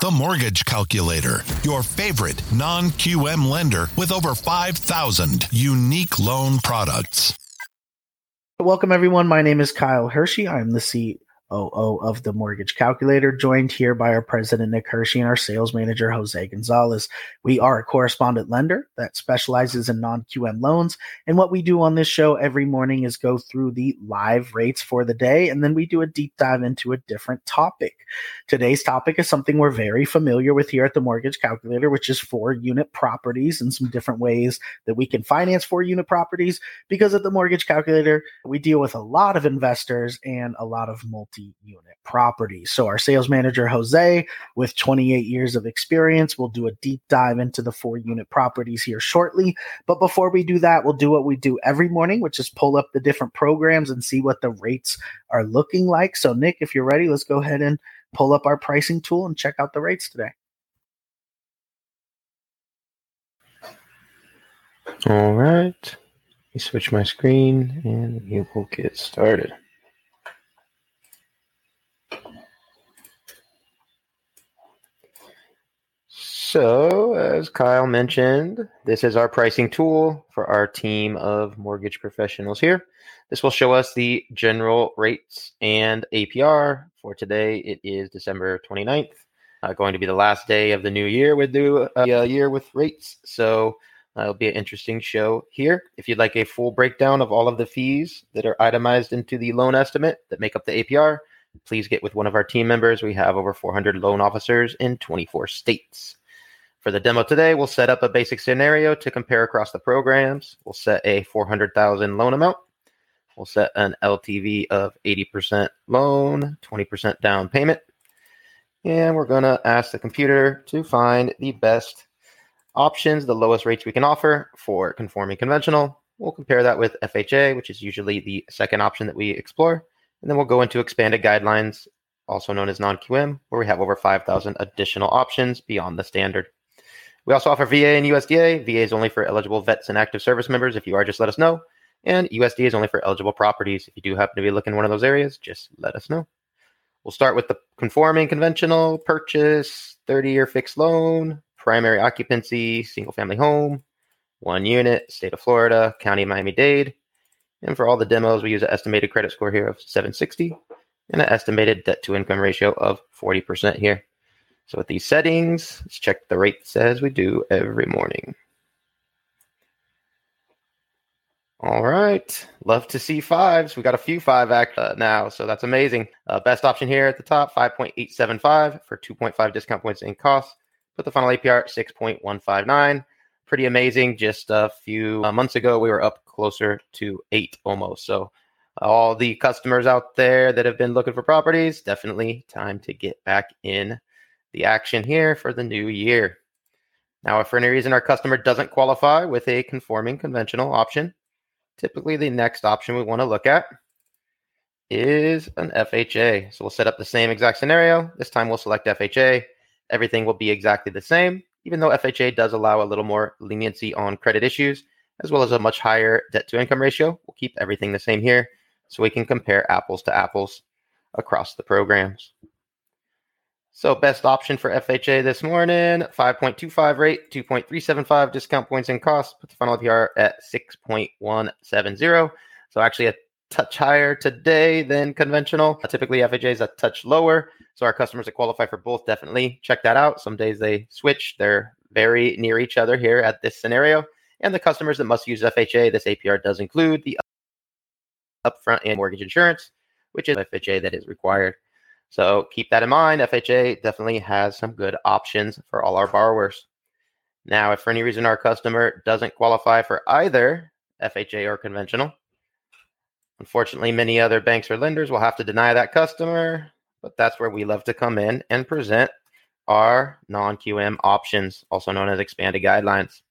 The Mortgage Calculator, your favorite non QM lender with over 5,000 unique loan products. Welcome, everyone. My name is Kyle Hershey. I'm the CEO of the Mortgage Calculator, joined here by our president, Nick Hershey, and our sales manager, Jose Gonzalez. We are a correspondent lender that specializes in non QM loans. And what we do on this show every morning is go through the live rates for the day, and then we do a deep dive into a different topic. Today's topic is something we're very familiar with here at the Mortgage Calculator, which is four unit properties and some different ways that we can finance four unit properties. Because at the Mortgage Calculator, we deal with a lot of investors and a lot of multi unit properties. So, our sales manager, Jose, with 28 years of experience, will do a deep dive into the four unit properties here shortly. But before we do that, we'll do what we do every morning, which is pull up the different programs and see what the rates are looking like. So, Nick, if you're ready, let's go ahead and pull up our pricing tool and check out the rates today. All right. Let me switch my screen and we will get started. So, as Kyle mentioned, this is our pricing tool for our team of mortgage professionals here. This will show us the general rates and APR for today. It is December 29th, uh, going to be the last day of the new year with the uh, year with rates. So, it'll be an interesting show here. If you'd like a full breakdown of all of the fees that are itemized into the loan estimate that make up the APR, please get with one of our team members. We have over 400 loan officers in 24 states. For the demo today, we'll set up a basic scenario to compare across the programs. We'll set a 400,000 loan amount. We'll set an LTV of 80% loan, 20% down payment. And we're going to ask the computer to find the best options, the lowest rates we can offer for conforming conventional. We'll compare that with FHA, which is usually the second option that we explore. And then we'll go into expanded guidelines, also known as non QM, where we have over 5,000 additional options beyond the standard. We also offer VA and USDA. VA is only for eligible vets and active service members. If you are, just let us know. And USDA is only for eligible properties. If you do happen to be looking in one of those areas, just let us know. We'll start with the conforming conventional purchase, 30 year fixed loan, primary occupancy, single family home, one unit, state of Florida, county Miami Dade. And for all the demos, we use an estimated credit score here of 760 and an estimated debt to income ratio of 40% here. So with these settings, let's check the rates as we do every morning. All right. Love to see fives. We got a few five act uh, now, so that's amazing. Uh, best option here at the top, 5.875 for 2.5 discount points in cost. Put the final APR at 6.159. Pretty amazing. Just a few uh, months ago, we were up closer to eight almost. So all the customers out there that have been looking for properties, definitely time to get back in the action here for the new year. Now, if for any reason our customer doesn't qualify with a conforming conventional option, typically the next option we want to look at is an FHA. So we'll set up the same exact scenario. This time we'll select FHA. Everything will be exactly the same, even though FHA does allow a little more leniency on credit issues, as well as a much higher debt to income ratio. We'll keep everything the same here so we can compare apples to apples across the programs. So best option for FHA this morning, 5.25 rate, 2.375 discount points and cost. Put the final APR at 6.170. So actually a touch higher today than conventional. Uh, typically FHA is a touch lower. So our customers that qualify for both definitely check that out. Some days they switch. They're very near each other here at this scenario. And the customers that must use FHA, this APR does include the upfront and mortgage insurance, which is FHA that is required. So keep that in mind. FHA definitely has some good options for all our borrowers. Now, if for any reason our customer doesn't qualify for either FHA or conventional, unfortunately, many other banks or lenders will have to deny that customer, but that's where we love to come in and present our non QM options, also known as expanded guidelines.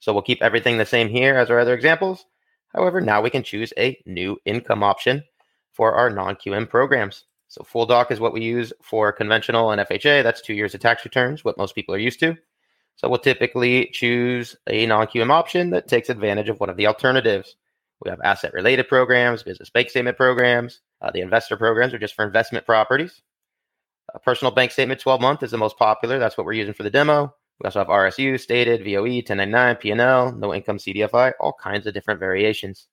So we'll keep everything the same here as our other examples. However, now we can choose a new income option for our non QM programs. So full doc is what we use for conventional and FHA. That's two years of tax returns, what most people are used to. So we'll typically choose a non-QM option that takes advantage of one of the alternatives. We have asset-related programs, business bank statement programs. Uh, the investor programs are just for investment properties. A personal bank statement 12 month is the most popular. That's what we're using for the demo. We also have RSU, stated, VOE, 1099, P&L, no income CDFI, all kinds of different variations.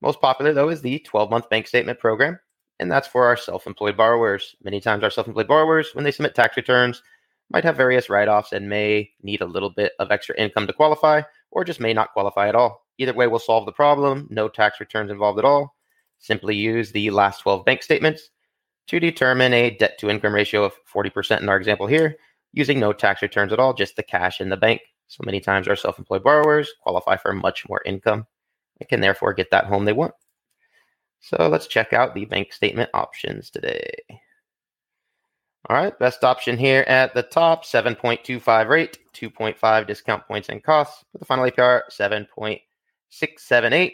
Most popular, though, is the 12 month bank statement program, and that's for our self employed borrowers. Many times, our self employed borrowers, when they submit tax returns, might have various write offs and may need a little bit of extra income to qualify, or just may not qualify at all. Either way, we'll solve the problem. No tax returns involved at all. Simply use the last 12 bank statements to determine a debt to income ratio of 40% in our example here, using no tax returns at all, just the cash in the bank. So many times our self employed borrowers qualify for much more income and can therefore get that home they want. So let's check out the bank statement options today. All right, best option here at the top 7.25 rate, 2.5 discount points and costs, with the final APR 7.678.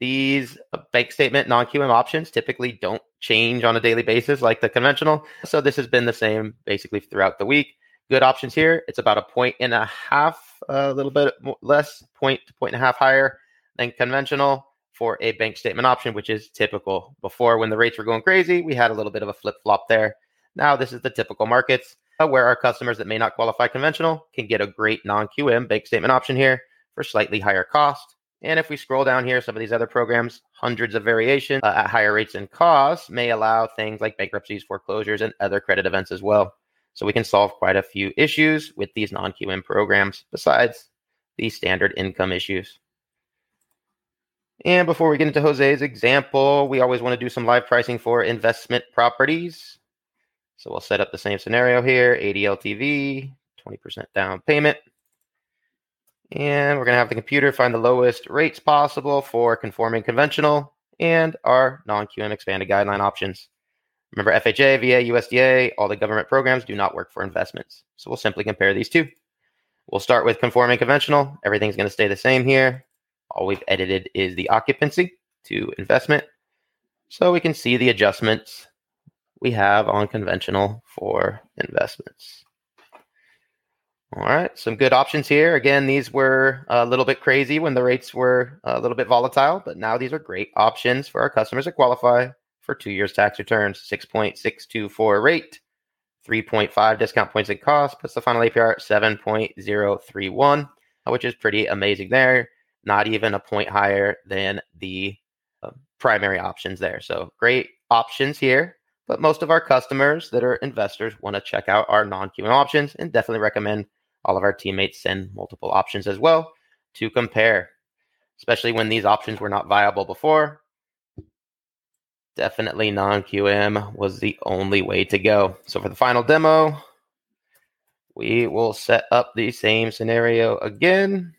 These uh, bank statement non QM options typically don't change on a daily basis like the conventional. So this has been the same basically throughout the week. Good options here. It's about a point and a half, a little bit less, point to point and a half higher than conventional for a bank statement option, which is typical. Before, when the rates were going crazy, we had a little bit of a flip flop there. Now, this is the typical markets uh, where our customers that may not qualify conventional can get a great non QM bank statement option here for slightly higher cost. And if we scroll down here, some of these other programs, hundreds of variations uh, at higher rates and costs may allow things like bankruptcies, foreclosures, and other credit events as well. So we can solve quite a few issues with these non QM programs besides the standard income issues. And before we get into Jose's example, we always want to do some live pricing for investment properties. So we'll set up the same scenario here 80 LTV, 20% down payment. And we're going to have the computer find the lowest rates possible for conforming conventional and our non QM expanded guideline options. Remember, FHA, VA, USDA, all the government programs do not work for investments. So we'll simply compare these two. We'll start with conforming conventional. Everything's going to stay the same here. All we've edited is the occupancy to investment. So we can see the adjustments we have on conventional for investments. All right, some good options here. Again, these were a little bit crazy when the rates were a little bit volatile, but now these are great options for our customers that qualify for two years tax returns. 6.624 rate, 3.5 discount points and cost, plus the final APR 7.031, which is pretty amazing there not even a point higher than the uh, primary options there. So great options here. But most of our customers that are investors want to check out our non QM options and definitely recommend all of our teammates send multiple options as well to compare, especially when these options were not viable before. Definitely non QM was the only way to go. So for the final demo, we will set up the same scenario again.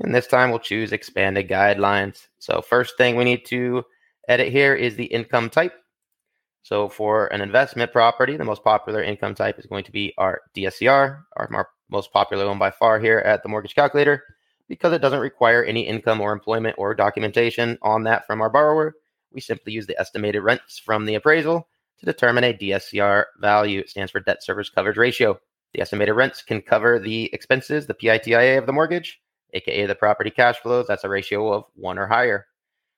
And this time we'll choose expanded guidelines. So first thing we need to edit here is the income type. So for an investment property, the most popular income type is going to be our DSCR, our most popular one by far here at the mortgage calculator, because it doesn't require any income or employment or documentation on that from our borrower. We simply use the estimated rents from the appraisal to determine a DSCR value. It stands for debt service coverage ratio. The estimated rents can cover the expenses, the PITIA of the mortgage, aka the property cash flows. That's a ratio of one or higher.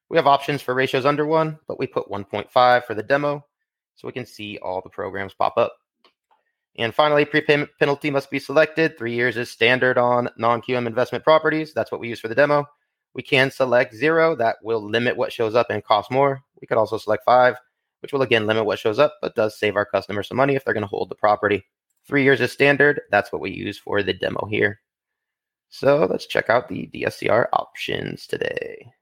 We have options for ratios under one, but we put 1.5 for the demo so we can see all the programs pop up. And finally, prepayment penalty must be selected. Three years is standard on non QM investment properties. That's what we use for the demo. We can select zero, that will limit what shows up and cost more. We could also select five, which will again limit what shows up, but does save our customers some money if they're going to hold the property. Three years is standard. That's what we use for the demo here. So let's check out the DSCR options today.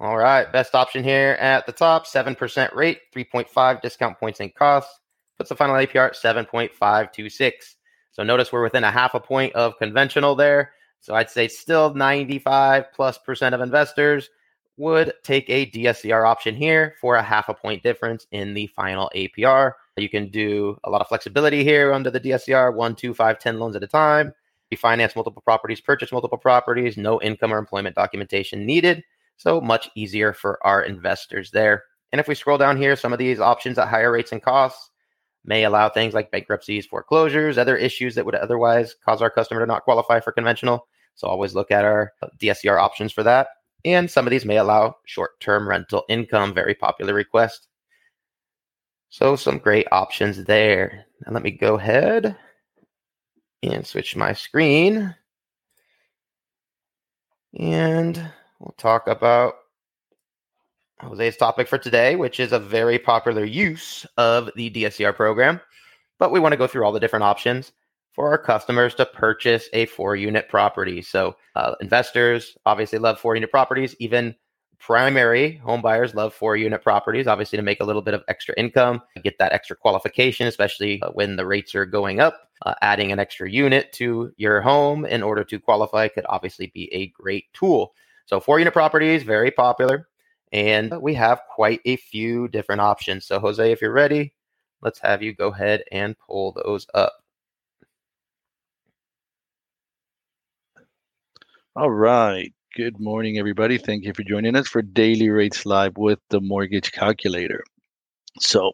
All right, best option here at the top, 7% rate, 3.5 discount points and costs, puts the final APR at 7.526. So notice we're within a half a point of conventional there. So I'd say still 95 plus percent of investors would take a DSCR option here for a half a point difference in the final APR. You can do a lot of flexibility here under the DSCR, one, two, five, 10 loans at a time finance multiple properties, purchase multiple properties, no income or employment documentation needed. So much easier for our investors there. And if we scroll down here, some of these options at higher rates and costs may allow things like bankruptcies, foreclosures, other issues that would otherwise cause our customer to not qualify for conventional. So always look at our DSCR options for that. And some of these may allow short term rental income, very popular request. So some great options there. Now let me go ahead and switch my screen. And we'll talk about Jose's topic for today, which is a very popular use of the DSCR program. But we want to go through all the different options for our customers to purchase a four unit property. So, uh, investors obviously love four unit properties. Even primary home buyers love four unit properties, obviously, to make a little bit of extra income, get that extra qualification, especially uh, when the rates are going up. Uh, adding an extra unit to your home in order to qualify could obviously be a great tool. So, four unit properties, very popular. And we have quite a few different options. So, Jose, if you're ready, let's have you go ahead and pull those up. All right. Good morning, everybody. Thank you for joining us for Daily Rates Live with the Mortgage Calculator. So,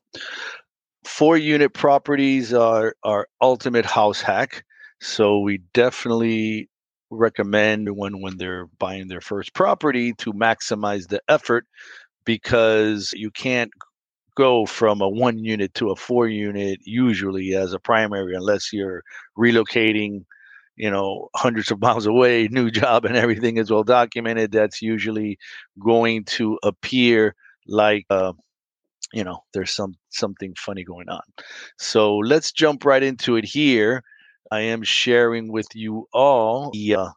four unit properties are our ultimate house hack. So, we definitely recommend when when they're buying their first property to maximize the effort because you can't go from a one unit to a four unit usually as a primary unless you're relocating you know hundreds of miles away new job and everything is well documented that's usually going to appear like uh, you know there's some something funny going on. So let's jump right into it here. I am sharing with you all the uh,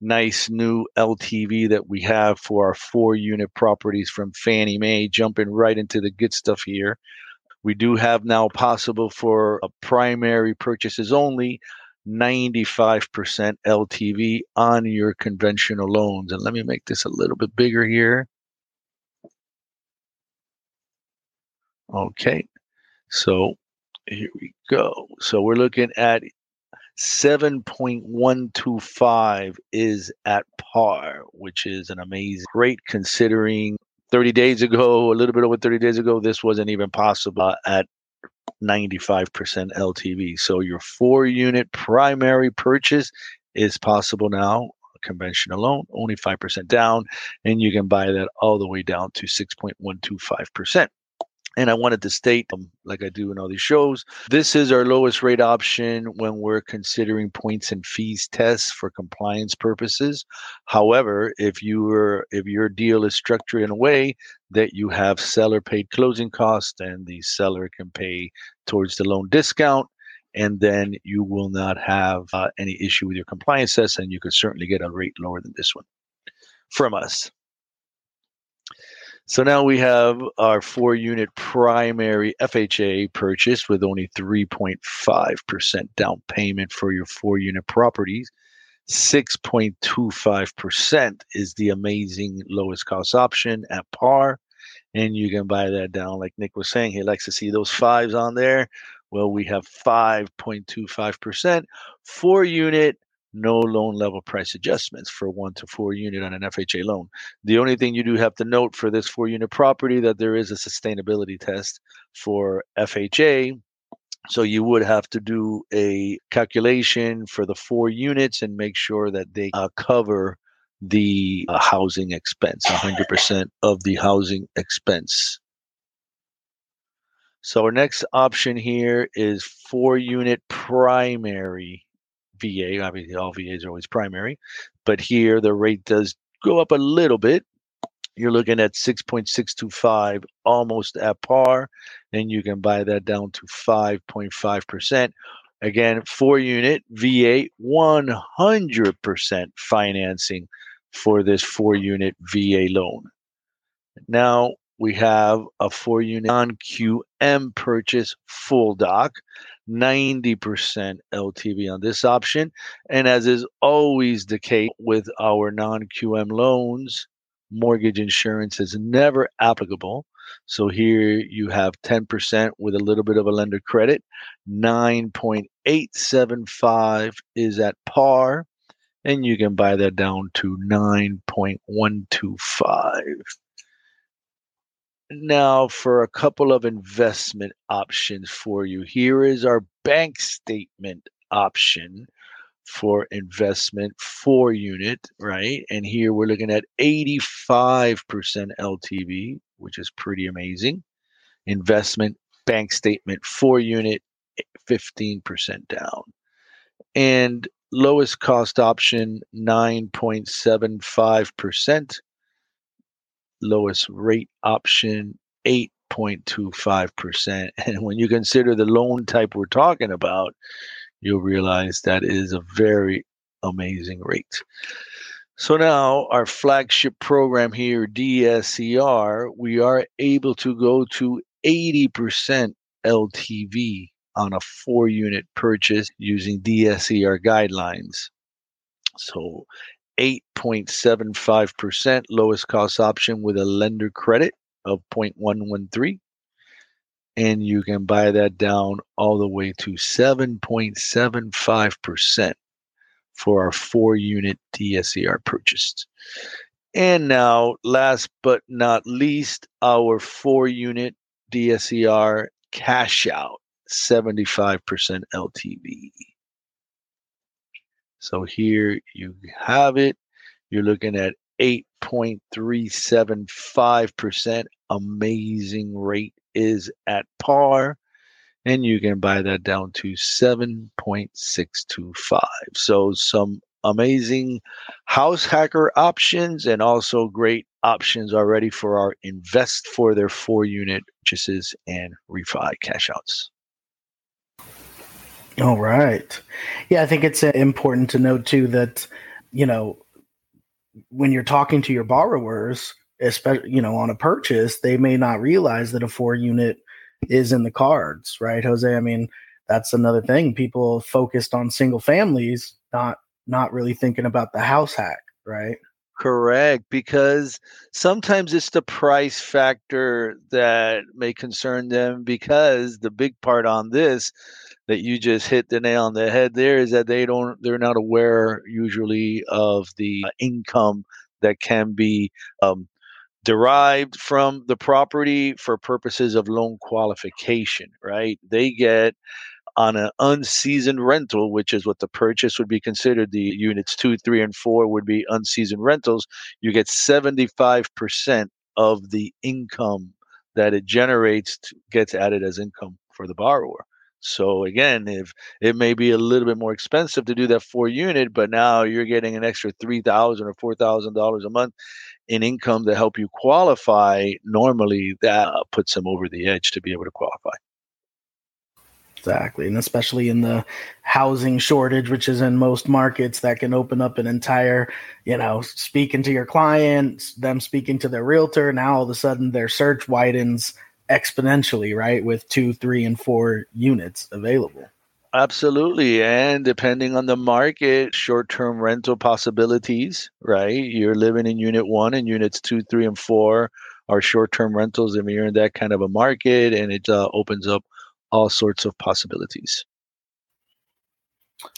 nice new ltv that we have for our four unit properties from fannie mae jumping right into the good stuff here. We do have now possible for a primary purchases only 95% LTV on your conventional loans. And let me make this a little bit bigger here. Okay, so here we go. So we're looking at 7.125 is at par, which is an amazing rate considering 30 days ago, a little bit over 30 days ago, this wasn't even possible at 95% LTV. So your four unit primary purchase is possible now. Conventional loan, only 5% down, and you can buy that all the way down to 6.125%. And I wanted to state, um, like I do in all these shows, this is our lowest rate option when we're considering points and fees tests for compliance purposes. However, if you were if your deal is structured in a way that you have seller paid closing costs and the seller can pay towards the loan discount, and then you will not have uh, any issue with your compliance test, and you could certainly get a rate lower than this one from us. So now we have our four unit primary FHA purchase with only 3.5% down payment for your four unit properties. 6.25% is the amazing lowest cost option at par. And you can buy that down, like Nick was saying. He likes to see those fives on there. Well, we have 5.25%, four unit no loan level price adjustments for one to four unit on an FHA loan. The only thing you do have to note for this four unit property that there is a sustainability test for FHA. So you would have to do a calculation for the four units and make sure that they uh, cover the uh, housing expense, 100% of the housing expense. So our next option here is four unit primary VA. Obviously, all VAs are always primary, but here the rate does go up a little bit. You're looking at 6.625, almost at par, and you can buy that down to 5.5%. Again, four unit VA, 100% financing for this four unit VA loan. Now we have a four unit non QM purchase full doc. 90% LTV on this option. And as is always the case with our non QM loans, mortgage insurance is never applicable. So here you have 10% with a little bit of a lender credit. 9.875 is at par, and you can buy that down to 9.125. Now, for a couple of investment options for you, here is our bank statement option for investment four unit, right? And here we're looking at 85% LTV, which is pretty amazing. Investment bank statement, four unit, 15% down. And lowest cost option, 9.75%. Lowest rate option, 8.25%. And when you consider the loan type we're talking about, you'll realize that is a very amazing rate. So now our flagship program here, DSCR, we are able to go to 80% LTV on a four unit purchase using DSCR guidelines. So 8.75% lowest cost option with a lender credit of 0.113 and you can buy that down all the way to 7.75% for our four unit DSCR purchased. And now, last but not least, our four unit DSCR cash out 75% LTV. So here you have it. You're looking at 8.375%. Amazing rate is at par. And you can buy that down to 7.625. So some amazing house hacker options and also great options already for our invest for their four unit purchases and refi cash outs. All right. Yeah, I think it's uh, important to note too that, you know, when you're talking to your borrowers, especially, you know, on a purchase, they may not realize that a four unit is in the cards, right, Jose? I mean, that's another thing. People focused on single families, not not really thinking about the house hack, right? Correct, because sometimes it's the price factor that may concern them because the big part on this that you just hit the nail on the head there is that they don't they're not aware usually of the income that can be um, derived from the property for purposes of loan qualification right they get on an unseasoned rental, which is what the purchase would be considered, the units two, three, and four would be unseasoned rentals, you get 75% of the income that it generates gets added as income for the borrower. So again, if it may be a little bit more expensive to do that four unit, but now you're getting an extra three thousand or four thousand dollars a month in income to help you qualify, normally that uh, puts them over the edge to be able to qualify. Exactly. And especially in the housing shortage, which is in most markets, that can open up an entire, you know, speaking to your clients, them speaking to their realtor. Now all of a sudden their search widens exponentially, right? With two, three, and four units available. Absolutely. And depending on the market, short term rental possibilities, right? You're living in unit one and units two, three, and four are short term rentals. And you're in that kind of a market and it uh, opens up all sorts of possibilities.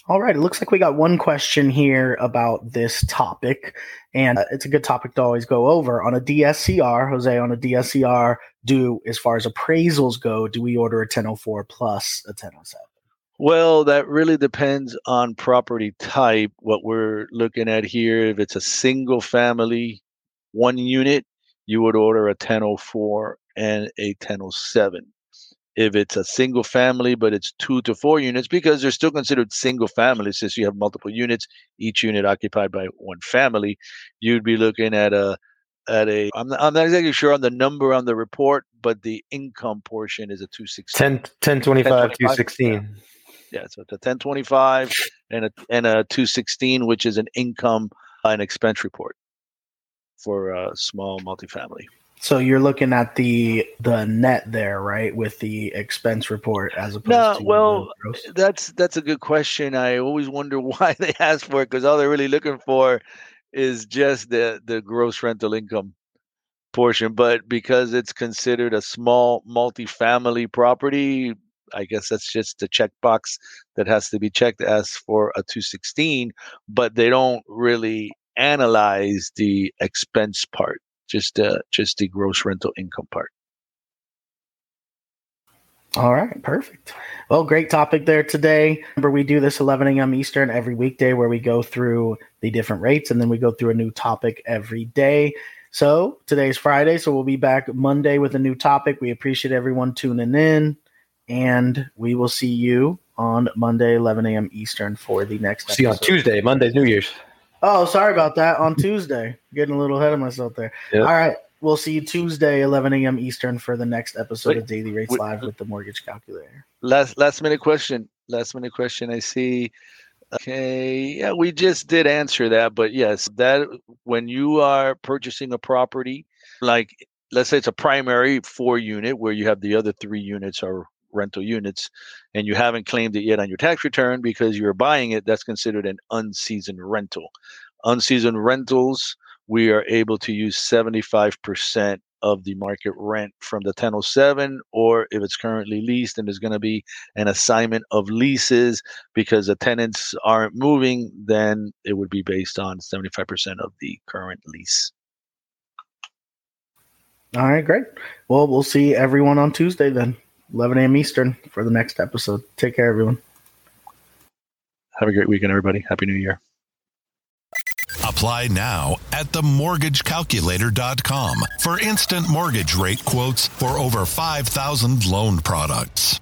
All right. It looks like we got one question here about this topic, and uh, it's a good topic to always go over. On a DSCR, Jose, on a DSCR, do as far as appraisals go, do we order a 1004 plus a 1007? Well, that really depends on property type. What we're looking at here, if it's a single family, one unit, you would order a 1004 and a 1007 if it's a single family, but it's two to four units, because they're still considered single family since you have multiple units, each unit occupied by one family, you'd be looking at a at a I'm not, I'm not exactly sure on the number on the report, but the income portion is a 216. 10, 1025, 216. Yeah. yeah, so it's a 1025 and a and a 216, which is an income and expense report for a small multifamily. So you're looking at the the net there, right, with the expense report as opposed no, to well, that's that's a good question. I always wonder why they ask for it because all they're really looking for is just the the gross rental income portion. But because it's considered a small multifamily property, I guess that's just the checkbox that has to be checked as for a 216. But they don't really analyze the expense part just uh, just the gross rental income part. All right, perfect. Well, great topic there today. Remember, we do this 11 a.m. Eastern every weekday where we go through the different rates and then we go through a new topic every day. So today's Friday, so we'll be back Monday with a new topic. We appreciate everyone tuning in, and we will see you on Monday, 11 a.m. Eastern for the next. See you on Tuesday. Monday's New Year's. Oh, sorry about that. On Tuesday, getting a little ahead of myself there. Yep. All right, we'll see you Tuesday, 11 a.m. Eastern for the next episode Wait, of Daily Rates wait. Live with the Mortgage Calculator. Last last minute question. Last minute question. I see. Okay, yeah, we just did answer that, but yes, that when you are purchasing a property, like let's say it's a primary four unit where you have the other three units are rental units, and you haven't claimed it yet on your tax return because you're buying it, that's considered an unseasoned rental. Unseasoned rentals, we are able to use 75% of the market rent from the 1007, or if it's currently leased and there's going to be an assignment of leases because the tenants aren't moving, then it would be based on 75% of the current lease. All right, great. Well, we'll see everyone on Tuesday then, 11 a.m. Eastern for the next episode. Take care, everyone. Have a great weekend, everybody. Happy New Year. Apply now at themortgagecalculator.com for instant mortgage rate quotes for over 5,000 loan products.